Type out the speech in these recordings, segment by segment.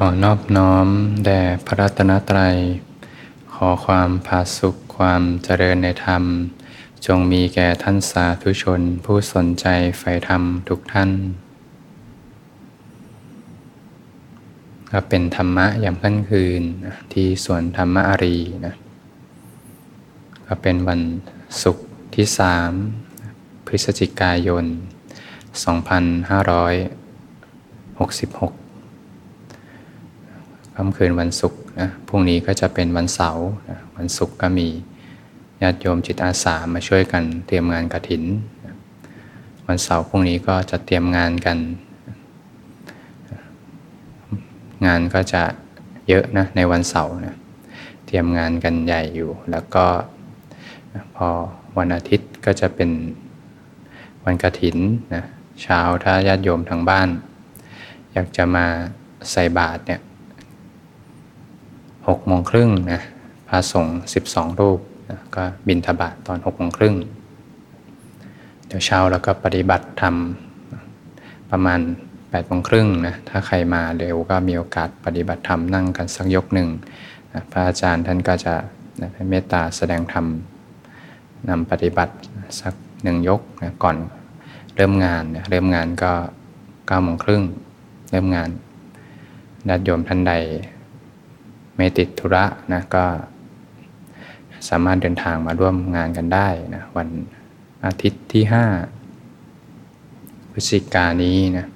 ขอนอบน้อมแด่พระรัตนตรัย ขอความผาสุขความเจริญในธรรม จงมีแก่ท่านสาธุชนผู้สนใจใฝ่ธรรมทุกท่าน ก็เป็นธรรมะยามค่ำคืนที่สวนธรรมอารีนะก็เป็นวันศุกร์ที่สามพฤศจิกายน 2566 ค่ำคืนวันศุกร์นะพรุ่งนี้ก็จะเป็นวันเสาร์นะวันศุกร์ก็มีญาติโยมจิตอาสามาช่วยกันเตรียมงานกระถินนวันเสาร์พรุ่งนี้ก็จะเตรียมงานกัน งานก็จะเยอะนะในวันเสาร์นะเตรียมงานกันใหญ่อยู่ แล้วก็พอวันอาทิตย์ก็จะเป็นวันกระถินนะเช้าถ้าญาติโยมทางบ้าน อยากจะมาใส่บาตรเนี่ย หกโมงครึ่งนะพระสงฆ์สิบสองรูปนะก็บินทบาทตอนหกโมงครึ่งเดี๋ยวเช้าแล้วก็ปฏิบัติธรรมประมาณแปดโมงครึ่งนะถ้าใครมาเร็วก็มีโอกาสปฏิบัติธรรมนั่งกันสักยกหนึ่งนะพระอาจารย์ท่านก็จะนะให้เมตตาแสดงธรรมนำปฏิบัติสักหนึ่งยกนะก่อนเริ่มงานนะเริ่มงานก็เก้าโมงครึ่งเริ่มงานญาติโยมท่านใด ไม่ติดธุระนะก็สามารถเดินทางมาร่วมงานกันได้นะวันอาทิตย์ที่ห้าพฤศจิกายนนี้นะ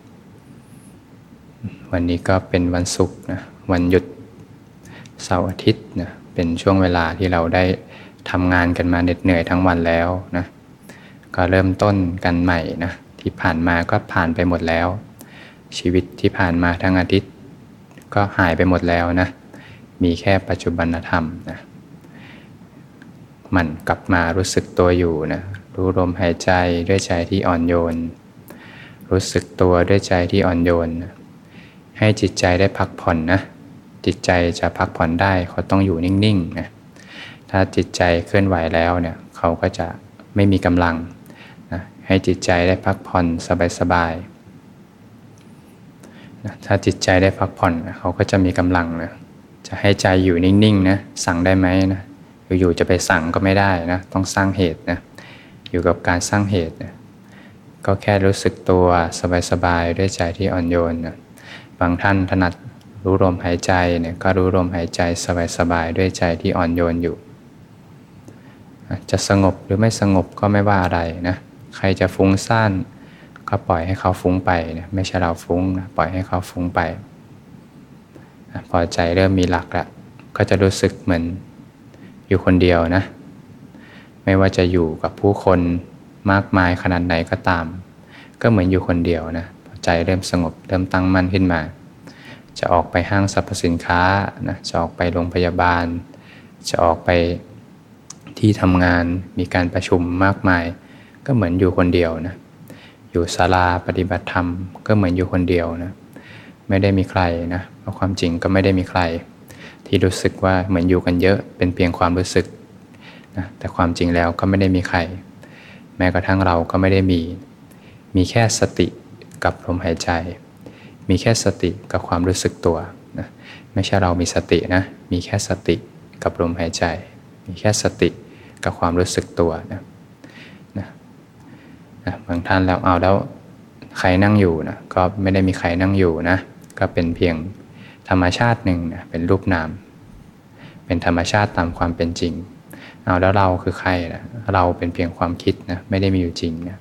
วันนี้ก็เป็นวันศุกร์นะวันหยุดเสาร์อาทิตย์นะเป็นช่วงเวลาที่เราได้ทำงานกันมาเหน็ดเหนื่อยทั้งวันแล้วนะก็เริ่มต้นกันใหม่นะที่ผ่านมาก็ผ่านไปหมดแล้ว ชีวิตที่ผ่านมาทั้งอาทิตย์ ก็หายไปหมดแล้วนะ มีแค่ปัจจุบันธรรมนะมันกลับมารู้สึกตัวอยู่นะรู้ลมหายใจด้วยใจที่อ่อนโยน รู้สึกตัวด้วยใจที่อ่อนโยน ให้จิตใจได้พักผ่อนนะจิตใจจะพักผ่อนได้เขาต้องอยู่นิ่งๆนะถ้าจิตใจเคลื่อนไหวแล้วเนี่ยเขาก็จะไม่มีกำลังนะให้จิตใจได้พักผ่อนสบายๆนะถ้าจิตใจได้พักผ่อนเขาก็จะมีกำลังนะ จะให้ใจอยู่นิ่งๆนะสั่งได้ไหมนะอยู่ๆจะไปสั่งก็ไม่ได้นะต้องสร้างเหตุนะอยู่กับการสร้างเหตุนะก็แค่รู้สึกตัวสบายๆด้วยใจที่อ่อนโยนนะบางท่านถนัดรู้ลมหายใจเนี่ยก็รู้ลมหายใจสบายๆด้วยใจที่อ่อนโยนอยู่ จะสงบหรือไม่สงบก็ไม่ว่าอะไรนะใครจะฟุ้งซ่านก็ปล่อยให้เขาฟุ้งไปนะไม่ใช่เราฟุ้งนะปล่อยให้เขาฟุ้งไป พอใจเริ่มมีหลักล้วก็จะรู้สึกเหมือนอยู่คนเดียวนะ ไม่ว่าจะอยู่กับผู้คนมากมายขนาดไหนก็ตาม ก็เหมือนอยู่คนเดียวนะพอใจเริ่มสงบเริ่มตั้งมั่นขึ้นมา จะออกไปห้างสรรพสินค้านะจะออกไปโรงพยาบาล จะออกไปที่ทำงานมีการประชุมมากมาย ก็เหมือนอยู่คนเดียวนะอยู่ศาลาปฏิบัติธรรม ก็เหมือนอยู่คนเดียวนะไม่ได้มีใครนะ เพราะความจริงก็ไม่ได้มีใคร ที่รู้สึกว่าเหมือนอยู่กันเยอะเป็นเพียงความรู้สึกนะแต่ความจริงแล้วก็ไม่ได้มีใคร แม้กระทั่งเราก็ไม่ได้มี มีแค่สติกับลมหายใจ มีแค่สติกับความรู้สึกตัวนะไม่ใช่เรามีสตินะ มีแค่สติกับลมหายใจ มีแค่สติกับความรู้สึกตัวนะนะนะบางท่านแล้วเอาแล้วใครนั่งอยู่นะก็ไม่ได้มีใครนั่งอยู่นะ ก็เป็นเพียง ธรรมชาติหนึ่งนะเป็นรูปนาม เป็นธรรมชาติตามความเป็นจริงเอาแล้วเราคือใครนะเราเป็นเพียงความคิดนะไม่ได้มีอยู่จริงนะ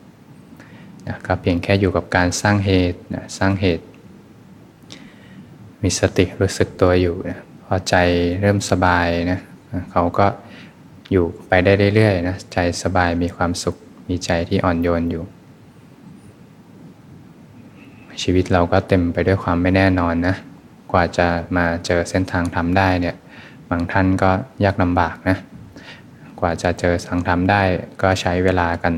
นะก็เพียงแค่อยู่กับการสร้างเหตุนะสร้างเหตุ มีสติรู้สึกตัวอยู่นะพอใจเริ่มสบายนะเขาก็อยู่ไปได้เรื่อยๆนะใจสบายมีความสุข มีใจที่อ่อนโยนอยู่ ชีวิตเราก็เต็มไปด้วยความไม่แน่นอนนะ กว่าจะมาเจอเส้นทางทำได้เนี่ยบางท่านก็ยากลำบากนะกว่าจะเจอสังธรรมได้ก็ใช้เวลากัน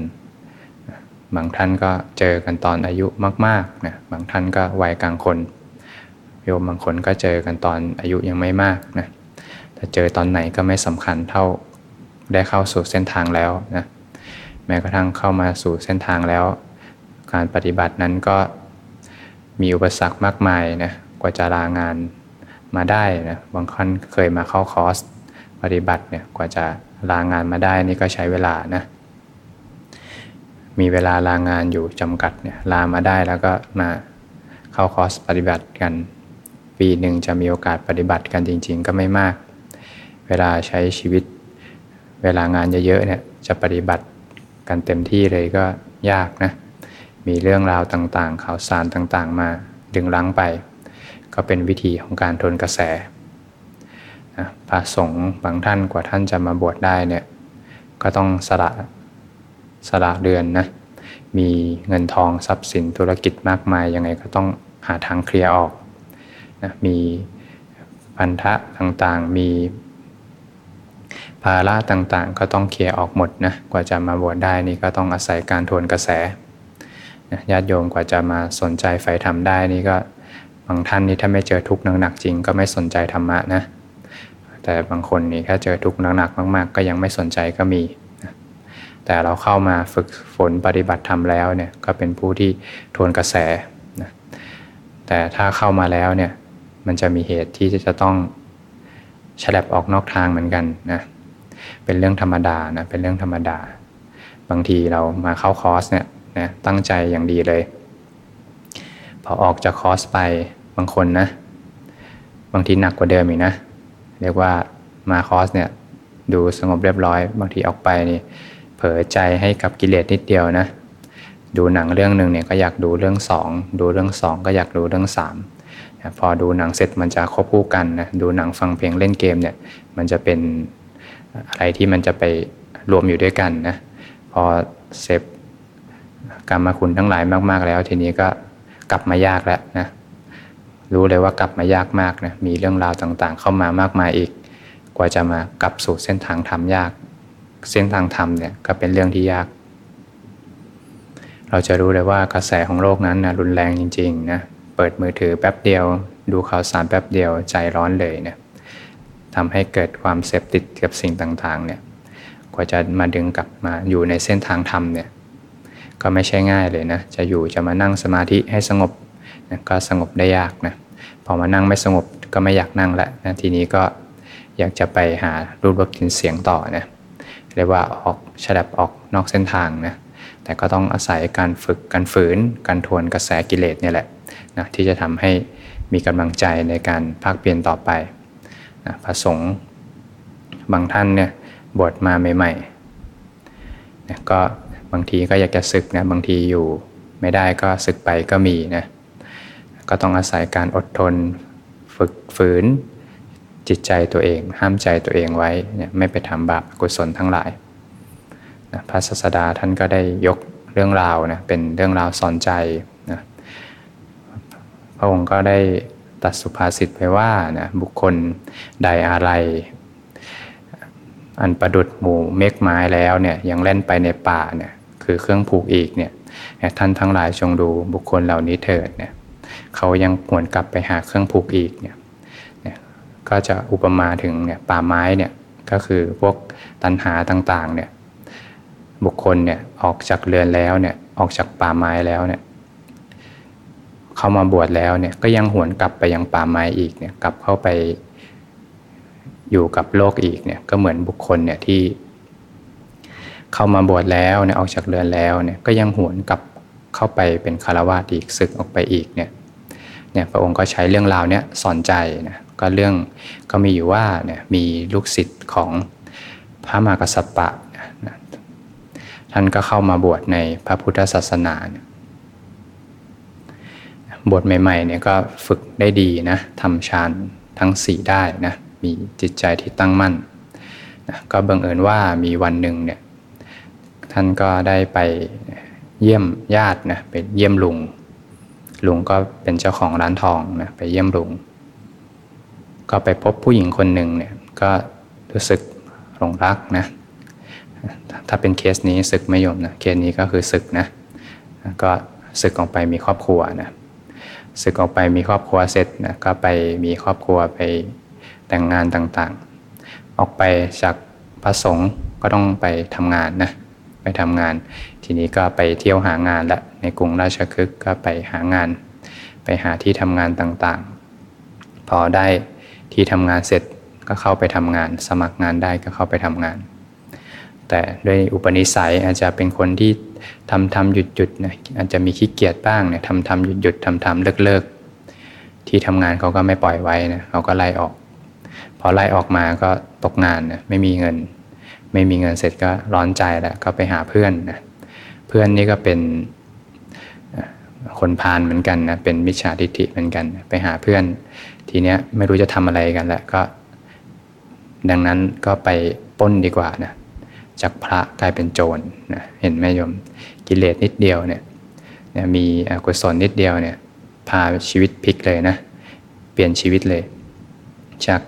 บางท่านก็เจอกันตอนอายุมากๆนะบางท่านก็วัยกลางคนโยมบางคนก็เจอกันตอนอายุยังไม่มากนะแต่เจอตอนไหนก็ไม่สำคัญเท่าได้เข้าสู่เส้นทางแล้วนะแม้กระทั่งเข้ามาสู่เส้นทางแล้ว การปฏิบัตินั้นก็มีอุปสรรคมากมายนะ กว่าจะลางานมาได้นะบางคนเคยมาเข้าคอร์สปฏิบัติเนี่ยกว่าจะลางานมาได้นี่ก็ใช้เวลานะมีเวลาลางานอยู่จำกัดเนี่ยลามาได้แล้วก็มาเข้าคอร์สปฏิบัติกัน ปีหนึ่งจะมีโอกาสปฏิบัติกันจริง ๆ ก็ไม่มาก เวลาใช้ชีวิต เวลางานเยอะๆเนี่ยจะปฏิบัติกันเต็มที่เลยก็ยากนะมีเรื่องราวต่างๆ ข่าวสารต่างๆ มาดึงรั้งไป ก็เป็นวิธีของการทนกระแสนะพระสงฆ์บางท่านกว่าท่านจะมาบวชได้เนี่ยก็ต้องสละสละเดือนนะมีเงินทองทรัพย์สินธุรกิจมากมายยังไงก็ต้องหาทางเคลียร์ออกนะมีพันธะต่างๆ มีภาระต่างๆ ก็ต้องเคลียร์ออกหมดนะกว่าจะมาบวชได้นี่ก็ต้องอาศัยการทวนกระแสญาติโยมกว่าจะมาสนใจใฝ่ธรรมได้นี่ก็ บางท่านนี่ถ้าไม่เจอทุกข์หนักๆจริง ก็ไม่สนใจธรรมะนะ แต่บางคนนี่ถ้าเจอทุกข์หนักๆมาก ๆ ก็ยังไม่สนใจก็มี แต่เราเข้ามาฝึกฝนปฏิบัติธรรมแล้วเนี่ยก็เป็นผู้ที่ทวนกระแสนะแต่ถ้าเข้ามาแล้วเนี่ยมันจะมีเหตุที่จะต้องฉลับออกนอกทางเหมือนกันนะ เป็นเรื่องธรรมดานะ เป็นเรื่องธรรมดา บางทีเรามาเข้าคอร์สเนี่ยนะตั้งใจอย่างดีเลย พอออกจากคอร์สไปบางคนนะ บางทีหนักกว่าเดิมอีกนะ เรียกว่ามาคอร์สเนี่ยดูสงบเรียบร้อย บางทีออกไปนี่เผลอใจให้กับกิเลสนิดเดียวนะ ดูหนังเรื่องหนึ่งเนี่ยก็อยากดูเรื่องสองดูเรื่องสองก็อยากดูเรื่องสามพอดูหนังเสร็จมันจะควบคู่กันนะดูหนังฟังเพลงเล่นเกมเนี่ยมันจะเป็นอะไรที่มันจะไปรวมอยู่ด้วยกันนะพอเสพกรรมคุณทั้งหลายมาก ๆ แล้วทีนี้ก็ กลับมายากแล้วนะรู้เลยว่ากลับมายากมากนะมีเรื่องราวต่างๆ เข้ามามากมายอีก กว่าจะมากลับสู่เส้นทางธรรมยาก เส้นทางธรรมเนี่ยก็เป็นเรื่องที่ยาก เราจะรู้เลยว่ากระแสของโลกนั้นนะรุนแรงจริงๆนะเปิดมือถือแป๊บเดียว ดูข่าวสารแป๊บเดียวใจร้อนเลยเนะทำให้เกิดความเสพติดกับสิ่งต่างๆเนี่ยกว่าจะมาดึงกลับมาอยู่ในเส้นทางธรรมเนี่ย ก็ไม่ใช่ง่ายเลยนะ จะอยู่จะมานั่งสมาธิให้สงบนะก็สงบได้ยากนะ พอมานั่งไม่สงบก็ไม่อยากนั่งละนะทีนี้ก็อยากจะไปหารูปรสกลิ่นเสียงต่อนะเรียกว่าออกฉลับออกนอกเส้นทางนะ แต่ก็ต้องอาศัยการฝึกการฝืน การทวนกระแสกิเลสเนี่ยแหละนะที่จะทำให้มีกำลังใจในการภาคเปลี่ยนต่อไปนะพระสงฆ์บางท่านเนี่ยบวชมาใหม่ๆนะก็ บางทีก็อยากจะศึกนะบางทีอยู่ไม่ได้ก็ศึกไปก็มีนะก็ต้องอาศัยการอดทนฝึกฝืน จิตใจตัวเอง ห้ามใจตัวเองไว้เนี่ยไม่ไปทำบาปกุศลทั้งหลายนะพระศาสดาท่านก็ได้ยกเรื่องราวนะเป็นเรื่องราวสอนใจนะพระองค์ก็ได้ตัดสุภาษิตไปว่านะบุคคลใดอะไร อันประดุดหมู่เมฆไม้แล้วเนี่ยยังเล่นไปในป่าเนี่ย คือเครื่องผูกอีกเนี่ยท่านทั้งหลายจงดูบุคคลเหล่านี้เถิดเนี่ยเขายังหวนกลับไปหาเครื่องผูกอีกเนี่ยก็จะอุปมาถึงเนี่ยป่าไม้เนี่ยก็คือพวกตันหาต่างๆเนี่ยบุคคลเนี่ยออกจากเรือนแล้วเนี่ยออกจากป่าไม้แล้วเนี่ยเข้ามาบวชแล้วเนี่ยก็ยังหวนกลับไปยังป่าไม้อีกเนี่ยกลับเข้าไปอยู่กับโลกอีกเนี่ยก็เหมือนบุคคลเนี่ยที่ เข้ามาบวชแล้วเนี่ยออกจากเรือนแล้วเนี่ยก็ยังหวนกลับเข้าไปเป็นคารวะอีกศึกออกไปอีกเนี่ยเนี่ยพระองค์ก็ใช้เรื่องราวเนี้ยสอนใจนะก็เรื่องก็มีอยู่ว่าเนี่ยมีลูกศิษย์ของพระมากษัตปะนะท่านก็เข้ามาบวชในพระพุทธศาสนาบวชใหม่ๆเนี่ยก็ฝึกได้ดีนะทำฌานทั้งสี่ได้นะมีจิตใจที่ตั้งมั่นนะก็บังเอิญว่ามีวันหนึ่งเนี่ย ท่านก็ได้ไปเยี่ยมญาตินะไปเยี่ยมลุง ลุงก็เป็นเจ้าของร้านทองนะไปเยี่ยมลุง ก็ไปพบผู้หญิงคนหนึ่งเนี่ยก็รู้สึกหลงรักนะถ้าเป็นเคสนี้ศึกไม่ยมนะเคสนี้ก็คือศึกนะก็ศึกออกไปมีครอบครัวนะศึกออกไปมีครอบครัวเสร็จนะก็ไปมีครอบครัวไปแต่งงานต่างๆ ออกไปจากพระสงฆ์ก็ต้องไปทำงานนะ ไปทำงาน ทีนี้ก็ไปเที่ยวหางานละในกรุงราชคฤห์ก็ไปหางาน ไปหาที่ทำงานต่างๆ พอได้ที่ทำงานเสร็จก็เข้าไปทำงาน สมัครงานได้ก็เข้าไปทำงาน แต่ด้วยอุปนิสัยอาจจะเป็นคนที่ทำทำหยุดหยุดนะอาจจะมีขี้เกียจบ้างเนี่ยทำทำหยุดหยุดทำทำเลิกเลิกที่ทำงานเขาก็ไม่ปล่อยไว้นะเขาก็ไล่ออก พอไล่ออกมาก็ตกงานนะไม่มีเงิน ไม่มีเงินเสร็จก็ร้อนใจแล้วก็ไปหาเพื่อนนะเพื่อนนี่ก็เป็นคนพาลเหมือนกันนะเป็นมิจฉาทิฏฐิเหมือนกัน ไปหาเพื่อน ทีเนี้ยไม่รู้จะทำอะไรกันแล้วก็ ดังนั้นก็ไปป้นดีกว่านะจากพระกลายเป็นโจรนะเห็นไหมโยมกิเลสนิดเดียวเนี่ยมีอกุศลนิดเดียวเนี่ยพาชีวิตพลิกเลยนะ เปลี่ยนชีวิตเลย จาก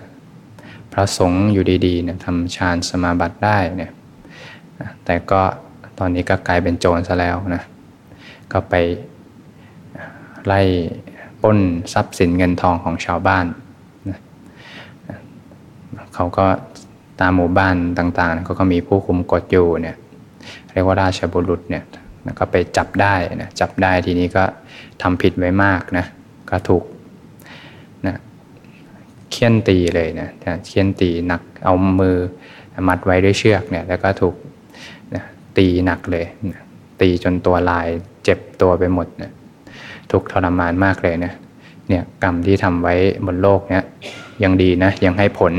ระสงฆ์อยู่ดีๆเนี่ยทำฌานสมาบัติได้เนี่ยแต่ก็ตอนนี้ก็กลายเป็นโจรซะแล้วนะก็ไปไล่ป้นทรัพย์สินเงินทองของชาวบ้านนะเขาก็ตามหมู่บ้านต่างๆเขาก็มีผู้คุมกฎอยู่เนี่ยเรียกว่าราชบุรุษเนี่ยก็ไปจับได้นะจับได้ทีนี้ก็ทำผิดไว้มากนะก็ถูก เคี่ยนตีเลยนะเคี่ยนตีหนักเอามือมัดไว้ด้วยเชือกเนี่ยแล้วก็ถูกนะตีหนักเลยนะตีจนตัวลายเจ็บตัวไปหมดนะทุกทรมานมากเลยนะเนี่ยกรรมที่ทำไว้บนโลกเนี่ยยังดีนะยังให้ผล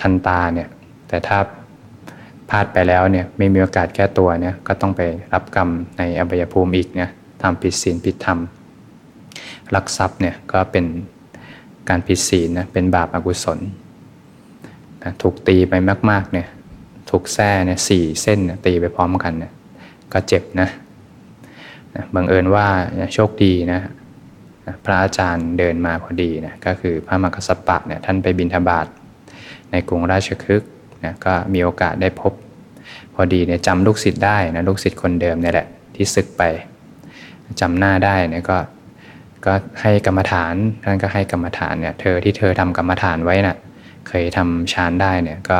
ทันตาเนี่ยแต่ถ้าพลาดไปแล้วเนี่ยไม่มีโอกาสแก้ตัวเนี่ยก็ต้องไปรับกรรมในอบายภูมิอีกเนี่ยทำผิดศีลผิดธรรมลักทรัพย์เนี่ยก็เป็น การผิดศีลนะเป็นบาปอากุศลนะถูกตีไปมากๆเนี่ยถูกแส้เนี่ยสี่เส้นตีไปพร้อมกันเนี่ยก็เจ็บนะนะบังเอิญว่าโชคดีนะพระอาจารย์เดินมาพอดีนะก็คือพระมักสปะเนี่ยท่านไปบินทบาทในกรุงราชคฤห์นะก็มีโอกาสได้พบ พอดีเนี่ยจำลูกศิษย์ได้นะลูกศิษย์คนเดิมเนี่ยแหละที่ศึกไปจำหน้าได้เนี่ยก็ ก็ให้กรรมฐานท่านก็ให้กรรมฐานเนี่ยเธอที่เธอทำกรรมฐานไว้นะ่ะเคยทำฌานได้เนี่ยก็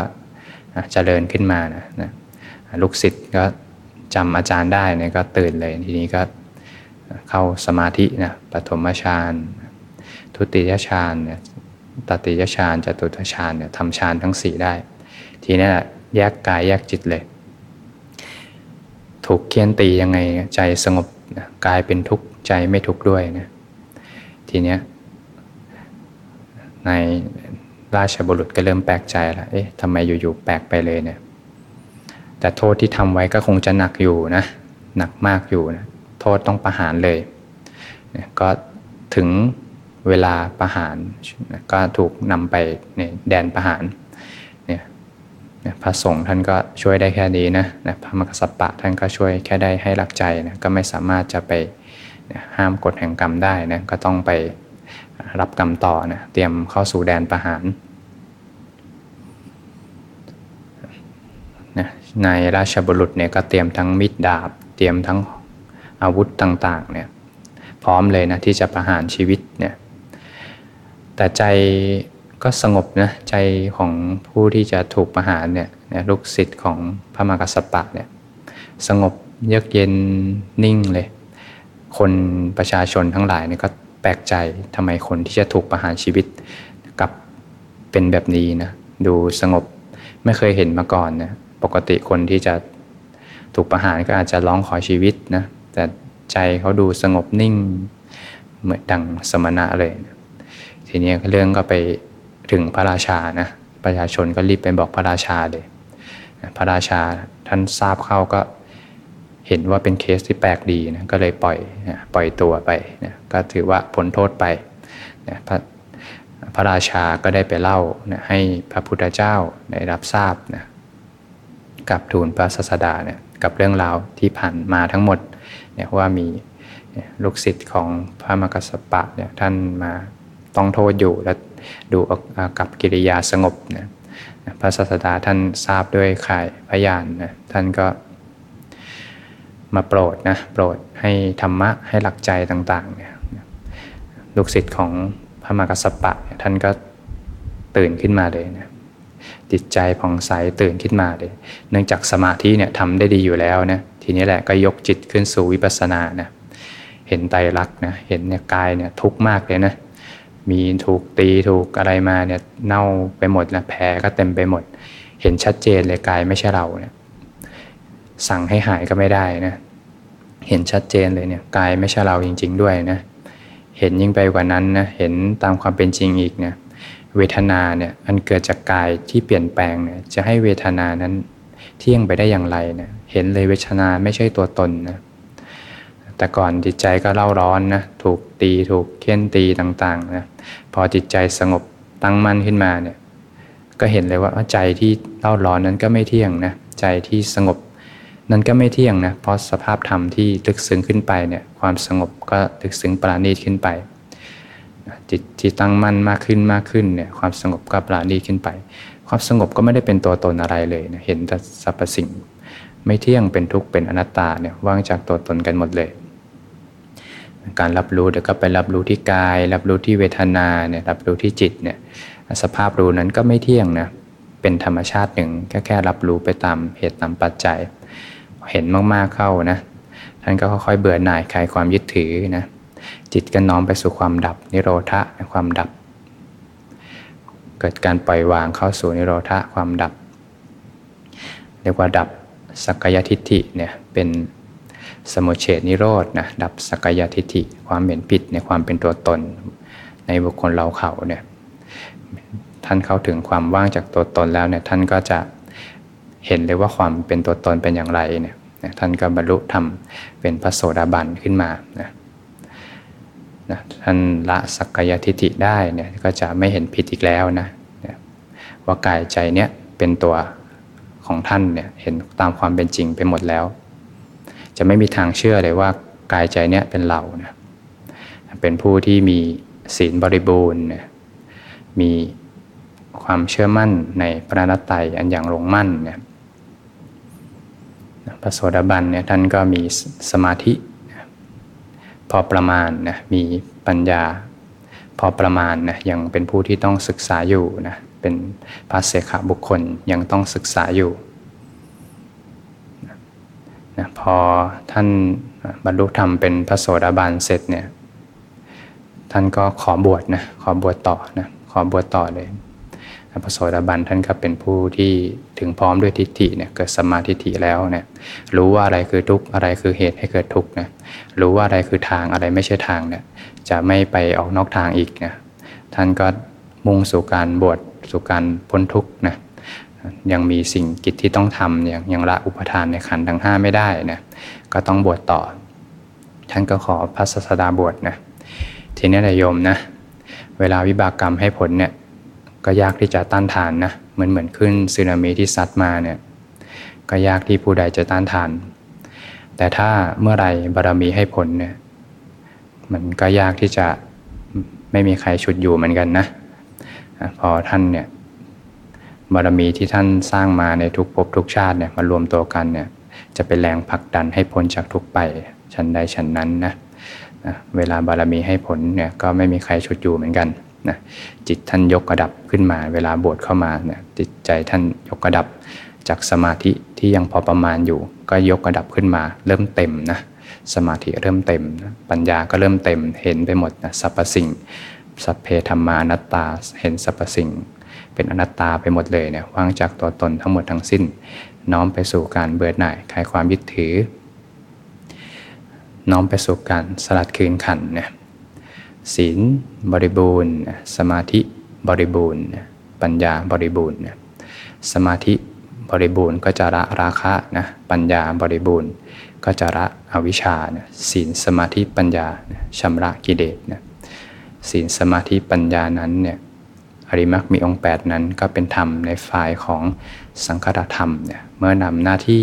จเจริญขึ้นมานะนะลูกศิษย์ก็จำอาจารย์ได้เนี่ยก็ตื่นเลยทีนี้ก็เข้าสมาธินะปฐมฌานทุติยฌานเนี่ยตติยฌานจตุตฌานเนี่ยทำฌานทั้งสี่ได้ ทีนี้แยกกายแยกจิตเลย ถูกเคี่ยนตียังไงใจสงบกายเป็นทุกข์ใจไม่ทุกข์ด้วยนะ ทีเนี้ยในราชบุรุษก็เริ่มแปลกใจล้วเอ๊ะทำไมอยู่ๆแปลกไปเลยเนี่ย แต่โทษที่ทำไว้ก็คงจะหนักอยู่นะ หนักมากอยู่นะ โทษต้องประหารเลยเก็ถึงเวลาประหาร ก็ถูกนำไปในแดนประหารเนี่ยพระสงฆ์ท่านก็ช่วยได้แค่นี้นะนะ พระมกสปะท่านก็ช่วยแค่ได้ให้รักใจนะ ก็ไม่สามารถจะไป ห้ามกฎแห่งกรรมได้นะก็ต้องไปรับกรรมต่อนะเตรียมเข้าสู่แดนประหารนะในราชบุรุษเนี่ยก็เตรียมทั้งมิดดาบ เตรียมทั้งอาวุธต่างๆเนี่ยพร้อมเลยนะที่จะประหารชีวิตเนี่ยแต่ใจก็สงบนะใจของผู้ที่จะถูกประหารเนี่ยลูกศิษย์ของพระมกสปะเนี่ยสงบเยือกเย็นนิ่งเลย คนประชาชนทั้งหลายเนี่ยก็แปลกใจทำไมคนที่จะถูกประหารชีวิตกับเป็นแบบนี้นะดูสงบไม่เคยเห็นมาก่อนนะปกติคนที่จะถูกประหารก็อาจจะร้องขอชีวิตนะแต่ใจเขาดูสงบนิ่ง เหมือนดังสมณะเลยนะทีนี้เรื่องก็ไปถึงพระราชานะประชาชนก็รีบไปบอกพระราชาเลย พระราชาท่านทราบเข้าก็ เห็นว่าเป็นเคสที่แปลกดีนะก็เลยปล่อยนะปล่อยตัวไปนะก็ถือว่าพ้นโทษไปนะพระพระราชาก็ได้ไปเล่านะให้พระพุทธเจ้าได้รับทราบนะกับทูลพระศาสดาเนี่ยกับเรื่องราวที่ผ่านมาทั้งหมดเนี่ยว่ามีลูกศิษย์ของพระมกสปะเนี่ยท่านมาต้องโทษอยู่และดูกับกิริยาสงบนะพระศาสดาท่านทราบด้วยข่ายพยานนะท่านก็ มาโปรดนะโปรดให้ธรรมะให้หลักใจต่างๆเนี่ยลูกศิษย์ของพระมกสปะท่านก็ตื่นขึ้นมาเลยนะจิตใจผ่องใสตื่นขึ้นมาเลย เนื่องจากสมาธิเนี่ยทำได้ดีอยู่แล้วนะทีนี้แหละก็ยกจิตขึ้นสู่วิปัสสนานะเห็นไตรลักษณ์นะเห็นเนี่ยกายเนี่ยทุกข์มากเลยนะมีถูกตีถูกอะไรมาเนี่ยเน่าไปหมดนะแผลก็เต็มไปหมด เห็นชัดเจนเลยกายไม่ใช่เราเนี่ย สั่งให้หายก็ไม่ได้นะ เห็นชัดเจนเลยเนี่ยกายไม่ใช่เราจริง ๆ ด้วยนะ เห็นยิ่งไปกว่านั้นนะเห็นตามความเป็นจริงอีกเนี่ยเวทนาเนี่ยอันเกิดจากกายที่เปลี่ยนแปลงเนี่ยจะให้เวทนานั้นเที่ยงไปได้อย่างไรเนี่ยเห็นเลยเวทนาไม่ใช่ตัวตนนะแต่ก่อนจิตใจก็เล่าร้อนนะถูกตีถูกเค้นตีต่างๆนะพอจิตใจสงบตั้งมั่นขึ้นมาเนี่ยก็เห็นเลยว่าใจที่เล่าร้อนนั้นก็ไม่เที่ยงนะใจที่สงบ นั้นก็ไม่เที่ยงนะเพราะสภาพธรรมที่ลึกซึ้งขึ้นไปเนี่ยความสงบก็ลึกซึ้งปราณีตขึ้นไปจิตที่ตั้งมั่นมากขึ้นมากขึ้นเนี่ยความสงบก็ปราณีตขึ้นไป ความสงบก็ไม่ได้เป็นตัวตนอะไรเลยเห็นแต่สรรพสิ่ง ไม่เที่ยงเป็นทุกข์เป็นอนัตตาเนี่ยว่างจากตัวตนกันหมดเลย การรับรู้เดี๋ยวก็ไปรับรู้ที่กาย รับรู้ที่เวทนาเนี่ยรับรู้ที่จิตเนี่ยสภาพรู้นั้นก็ไม่เที่ยงนะเป็นธรรมชาติหนึ่งแค่แค่รับรู้ไปตามเหตุตามปัจจัย เห็นมากๆเข้านะท่านก็ค่อยๆเบื่อหน่ายคลายความยึดถือนะจิตก็น้อมไปสู่ความดับนิโรธะความดับ เกิดการปล่อยวางเข้าสู่นิโรธะความดับ เรียกว่าดับสักยทิฏฐิเนี่ยเป็นสมุเฉดนิโรธนะดับสักยทิฏฐิความเห็นผิดในความเป็นตัวตน ในบุคคลเราเขาเนี่ยท่านเข้าถึงความว่างจากตัวตนแล้วเนี่ยท่านก็จะ เห็นเลยว่าความเป็นตัวตนเป็นอย่างไรเนี่ยท่านก็บรรลุธรรมเป็นพระโสดาบันขึ้นมานะนะท่านละสักกายทิฏฐิได้เนี่ยก็จะไม่เห็นผิดอีกแล้วนะว่ากายใจเนี้ยเป็นตัวของท่านเนี่ยเห็นตามความเป็นจริงไปหมดแล้ว จะไม่มีทางเชื่อเลยว่ากายใจเนี้ยเป็นเรานะเป็นผู้ที่มีศีลบริบูรณ์มีความเชื่อมั่นในพระนัตไตอันอย่างลงมั่นเนี่ย พระโสดาบันเนี่ยท่านก็มีสมาธิ พอประมาณนะมีปัญญา พอประมาณนะยังเป็นผู้ที่ต้องศึกษาอยู่นะเป็นพระเสขบุคคลยังต้องศึกษาอยู่นะพอท่านบรรลุธรรมเป็นพระโสดาบันเสร็จเนี่ยท่านก็ขอบวชนะขอบวชต่อนะขอบวชต่อเลย พระโสดาบันท่านก็เป็นผู้ที่ถึงพร้อมด้วยทิฏฐิเนี่ยเกิดสมาธิฏฐิแล้วเนี่ยรู้ว่าอะไรคือทุกข์อะไรคือเหตุให้เกิดทุกข์นะรู้ว่าอะไรคือทางอะไรไม่ใช่ทางเนี่ยจะไม่ไปออกนอกทางอีกนะท่านก็มุ่งสู่การบวชสู่การพ้นทุกข์นะยังมีสิ่งกิจที่ต้องทำอย่างยังละอุปทานในขันธ์ทั้ง5ไม่ได้นะก็ต้องบวชต่อ ท่านก็ขอพระศาสดาบวชนะทีนี้นายโยมนะเวลาวิบากกรรมให้ผลเนี่ย ก็ยากที่จะต้านทานนะเหมือนเหมือนขึ้นสึนามิที่ซัดมาเนี่ยก็ยากที่ผู้ใดจะต้านทาน แต่ถ้าเมื่อไรบารมีให้ผลเนี่ยมันก็ยากที่จะไม่มีใครฉุดอยู่เหมือนกันนะพอท่านเนี่ยบารมีที่ท่านสร้างมาในทุกภพทุกชาติเนี่ยมารวมตัวกันเนี่ยจะเป็นแรงผลักดันให้พ้นจากทุกไปชั้นใดชั้นนั้นนะเวลาบารมีให้ผลเนี่ยก็ไม่มีใครฉุดอยู่เหมือนกัน นะจิตท่านยกกระดับขึ้นมา เวลาบวชเข้ามาเนี่ยจิตใจท่านยกกระดับ จากสมาธิที่ยังพอประมาณอยู่ ก็ยกกระดับขึ้นมา เริ่มเต็มนะสมาธิเริ่มเต็มนะปัญญาก็เริ่มเต็มเห็นไปหมดนะสรรพสิ่งสัพเพธรรมานัตตาเห็นสรรพสิ่ง เป็นอนัตตาไปหมดเลยเนี่ยว่างจากตัวตนทั้งหมดทั้งสิ้น น้อมไปสู่การเบื่อหน่ายคลายความยึดถือ น้อมไปสู่การสลัดคืนขันเนี่ย ศีลบริบูรณ์ สมาธิบริบูรณ์ ปัญญาบริบูรณ์ สมาธิบริบูรณ์ก็จะละราคะนะปัญญาบริบูรณ์ ก็จะละอวิชชาศีลสมาธิปัญญาชำระกิเลสศีลสมาธิปัญญานั้นเนี่ยอริมักมีองค์ 8 นั้นก็เป็นธรรมในฝ่ายของสังคตธรรมเนี่ยเมื่อนำหน้าที่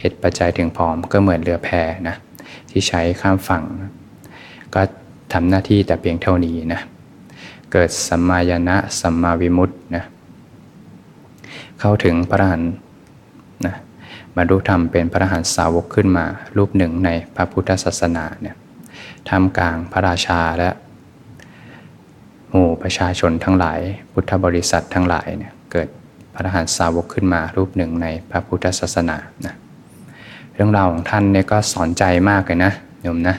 เหตุปัจจัยถึงพร้อมก็เหมือนเรือแพนะที่ใช้ข้ามฝั่ง ก็ ทำหน้าที่แต่เพียงเท่านี้นะเกิดสัมมาญาณะสัมมาวิมุตตินะเข้าถึงพระหันนะบรรลุธรรมเป็นพระหันสาวกขึ้นมา รูปหนึ่งในพระพุทธศาสนาเนี่ยทำกลางพระราชาและหมู่ประชาชนทั้งหลาย พุทธบริษัททั้งหลายเนี่ยเกิดพระหันสาวกขึ้นมารูปหนึ่งในพระพุทธศาสนานะเรื่องราวของท่านเนี่ยก็สอนใจมากเลยนะโยมนะ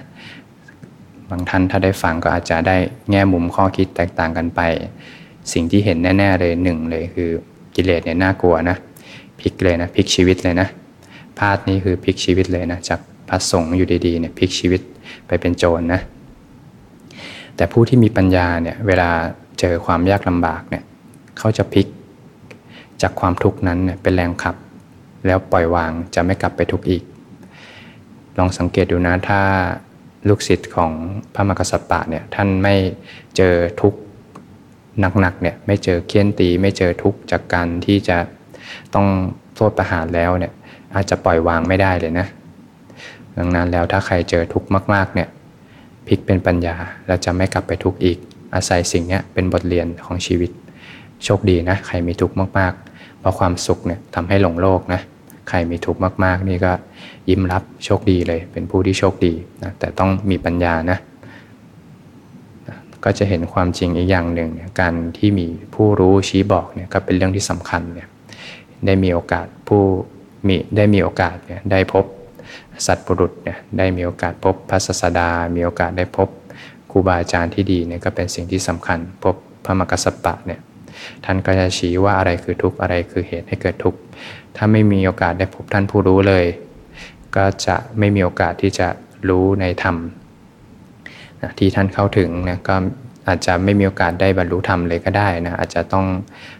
บางท่านถ้าได้ฟังก็อาจจะได้แง่มุมข้อคิดแตกต่างกันไป สิ่งที่เห็นแน่ ๆ เลยหนึ่งเลยคือกิเลสเนี่ยน่ากลัวนะพลิกเลยนะพลิกชีวิตเลยนะพาดนี้คือพลิกชีวิตเลยนะจากพระสงฆ์อยู่ดีๆเนี่ยพลิกชีวิตไปเป็นโจรนะแต่ผู้ที่มีปัญญาเนี่ยเวลาเจอความยากลำบากเนี่ยเขาจะพลิกจากความทุกข์นั้นเนี่ยเป็นแรงขับ แล้วปล่อยวางจะไม่กลับไปทุกข์อีก ลองสังเกตดูนะถ้า ลูกศิษย์ของพระมกษัตริย์เนี่ยท่านไม่เจอทุกข์หนักๆเนี่ยไม่เจอเคี่ยนตี ไม่เจอทุกข์จากการที่จะต้องโทษประหารแล้วเนี่ยอาจจะปล่อยวางไม่ได้เลยนะ ดังนั้นแล้วถ้าใครเจอทุกข์มาก ๆเนี่ยพลิกเป็นปัญญาแล้วจะไม่กลับไปทุกข์อีก อาศัยสิ่งนี้เป็นบทเรียนของชีวิต โชคดีนะ ใครมีทุกข์มากๆ เพราะความสุขเนี่ยทำให้หลงโลกนะ ใครมีทุกข์มาก ๆ นี่ก็ยิ้มรับโชคดีเลย เป็นผู้ที่โชคดีนะแต่ต้องมีปัญญานะก็จะเห็นความจริงอีกอย่างหนึ่งการที่มีผู้รู้ชี้บอกเนี่ยก็เป็นเรื่องที่สำคัญเนี่ยได้มีโอกาสผู้มีได้มีโอกาสเนี่ยได้พบสัตว์ปรุษเนี่ยได้มีโอกาสพบพระศาสดา มีโอกาสได้พบครูบาอาจารย์ที่ดีเนี่ยก็เป็นสิ่งที่สำคัญ พบพระมกสัปปะเนี่ย ท่านก็จะชี้ว่าอะไรคือทุกข์อะไรคือเหตุให้เกิดทุกข์ถ้าไม่มีโอกาสได้พบท่านผู้รู้เลย ก็จะไม่มีโอกาสที่จะรู้ในธรรมที่ท่านเข้าถึงนะก็อาจจะไม่มีโอกาสได้บรรลุธรรมเลยก็ได้นะอาจจะต้อง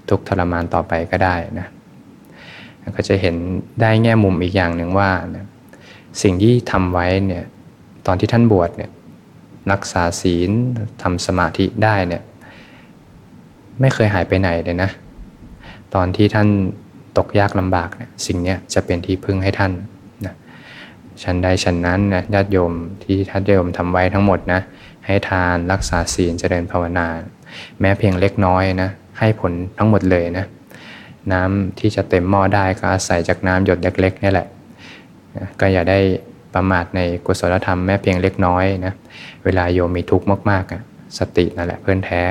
ทุกข์ทรมานต่อไปก็ได้นะก็จะเห็นได้แง่มุมอีกอย่างหนึ่งว่านะสิ่งที่ทำไว้เนี่ยตอนที่ท่านบวชเนี่ยรักษาศีลทำสมาธิได้เนี่ย ไม่เคยหายไปไหนเลยนะ ตอนที่ท่านตกยากลำบากเนี่ยสิ่งนี้จะเป็นที่พึ่งให้ท่านนะชั้นใดชั้นนั้นนะญาติโยมที่ท่านโยมทำไว้ทั้งหมดนะให้ทานรักษาศีลเจริญภาวนา แม้เพียงเล็กน้อยนะให้ผลทั้งหมดเลยนะน้ำที่จะเต็มหม้อได้ก็อาศัยจากน้ำหยดเล็กๆนี่แหละก็อย่าได้ประมาทในกุศลธรรมแม้เพียงเล็กน้อยนะเวลาโยมมีทุกข์มากๆ สตินั่นแหละเพื่อนแท้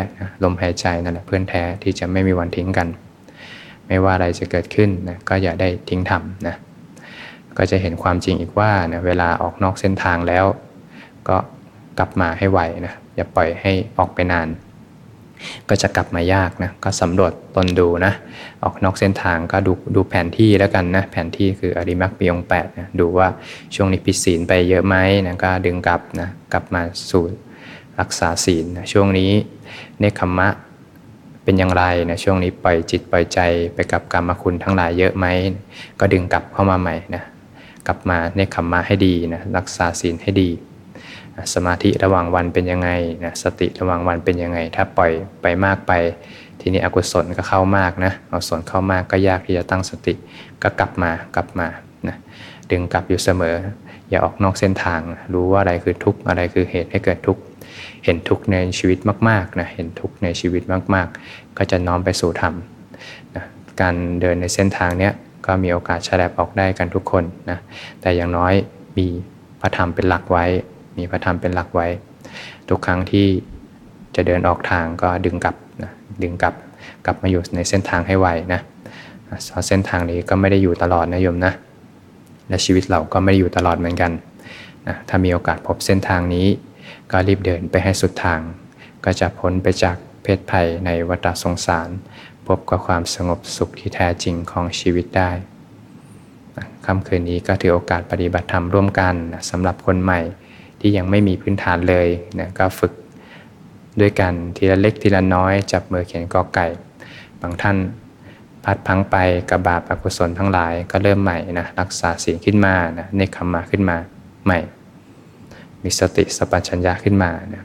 ลมหายใจนั่นแหละเพื่อนแท้ที่จะไม่มีวันทิ้งกัน ไม่ว่าอะไรจะเกิดขึ้นนะก็อย่าได้ทิ้งธรรมนะก็จะเห็นความจริงอีกว่านะเวลาออกนอกเส้นทางแล้ว ก็กลับมาให้ไวนะอย่าปล่อยให้ออกไปนาน ก็จะกลับมายากนะก็สำรวจตนดูนะออกนอกเส้นทางก็ดูดูแผนที่แล้วกันนะแผนที่คืออริมักปีองแปดนะดูว่าช่วงนี้ผิดศีลไปเยอะไหมนะก็ดึงกลับนะกลับมาสู่ รักษาศีลนะช่วงนี้เนคขมะเป็นอย่างไรนะช่วงนี้ปล่อยจิตปล่อยใจไปกับกรรมคุณทั้งหลายเยอะไหมก็ดึงกลับเข้ามาใหม่นะกลับมาเนคขมะให้ดีนะรักษาศีลให้ดีสมาธิระหว่างวันเป็นยังไงนะสติระหว่างวันเป็นยังไง ถ้าปล่อยไปมากไป ทีนี้อกุศลก็เข้ามากนะอกุศลเข้ามากก็ยากที่จะตั้งสติก็กลับมากลับมานะดึงกลับอยู่เสมอ อย่าออกนอกเส้นทาง รู้ว่าอะไรคือทุกข์อะไรคือเหตุให้เกิดทุกข์ เห็นทุกข์ในชีวิตมากๆนะเห็นทุกข์ในชีวิตมากๆ ก็จะน้อมไปสู่ธรรมนะการเดินในเส้นทางเนี้ยก็มีโอกาสแฉลบออกได้กันทุกคนนะแต่อย่างน้อยมีพระธรรมเป็นหลักไว้ มีพระธรรมเป็นหลักไว้ ทุกครั้งที่จะเดินออกทางก็ดึงกลับนะดึงกลับกลับมาอยู่ในเส้นทางให้ไวนะเส้นทางนี้ก็ไม่ได้อยู่ตลอดนะโยมนะและชีวิตเราก็ไม่ได้อยู่ตลอดเหมือนกันนะถ้ามีโอกาสพบเส้นทางนี้ ก็รีบเดินไปให้สุดทาง ก็จะพ้นไปจากเพศภัยในวัฏสงสาร พบกับความสงบสุขที่แท้จริงของชีวิตได้ค่ำคืนนี้ก็ถือโอกาสปฏิบัติธรรมร่วมกันสำหรับคนใหม่ที่ยังไม่มีพื้นฐานเลยนะก็ฝึกด้วยกันทีละเล็กทีละน้อยจับมือเขียนกอไก่ บางท่านพัดพังไปกับบาปอกุศลทั้งหลายก็เริ่มใหม่นะรักษาศีลขึ้นมานะเนคขมาขึ้นมาใหม่ มีสติสปัญชัญญะขึ้นมานะ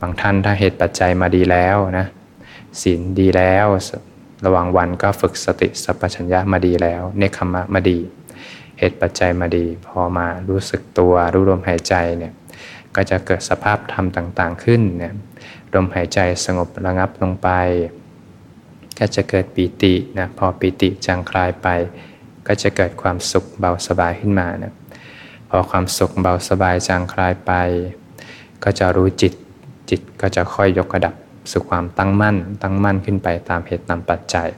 บางท่านถ้าเหตุปัจจัยมาดีแล้วนะศีลดีแล้ว ระหว่างวันก็ฝึกสติสัพชัญญะมาดีแล้ว เนคขมะมาดี เหตุปัจจัยมาดี พอมารู้สึกตัวรู้ลมหายใจเนี่ยก็จะเกิดสภาพธรรมต่างๆขึ้นเนี่ยลมหายใจสงบระงับลงไป ก็จะเกิดปีตินะพอปีติจางคลายไป ก็จะเกิดความสุขเบาสบายขึ้นมานะ อความสุขเบาสบายจางคลายไป ก็จะรู้จิตจิตก็จะค่อยยกระดับสู่ความตั้งมั่น ตั้งมั่นขึ้นไปตามเหตุตามปัจจัย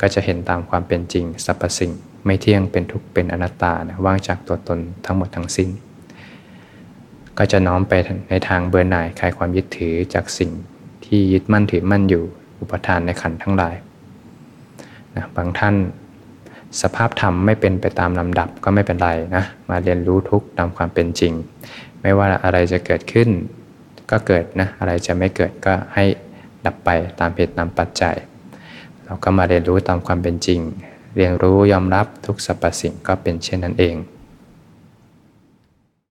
ก็จะเห็นตามความเป็นจริงสรรพสิ่งไม่เที่ยงเป็นทุกข์เป็นอนัตตานะว่างจากตัวตนทั้งหมดทั้งสิ้น ก็จะน้อมไปในทางเบื่อหน่ายคลายความยึดถือจากสิ่งที่ยึดมั่นถือมั่นอยู่อุปทานในขันธ์ทั้งหลายนะบางท่าน สภาพธรรมไม่เป็นไปตามลำดับก็ไม่เป็นไรนะ มาเรียนรู้ทุกตามความเป็นจริง ไม่ว่าอะไรจะเกิดขึ้น ก็เกิดนะ อะไรจะไม่เกิดก็ให้ดับไปตามเหตุตามปัจจัย เราก็มาเรียนรู้ตามความเป็นจริง เรียนรู้ยอมรับทุกสรรพสิ่งก็เป็นเช่นนั้นเอง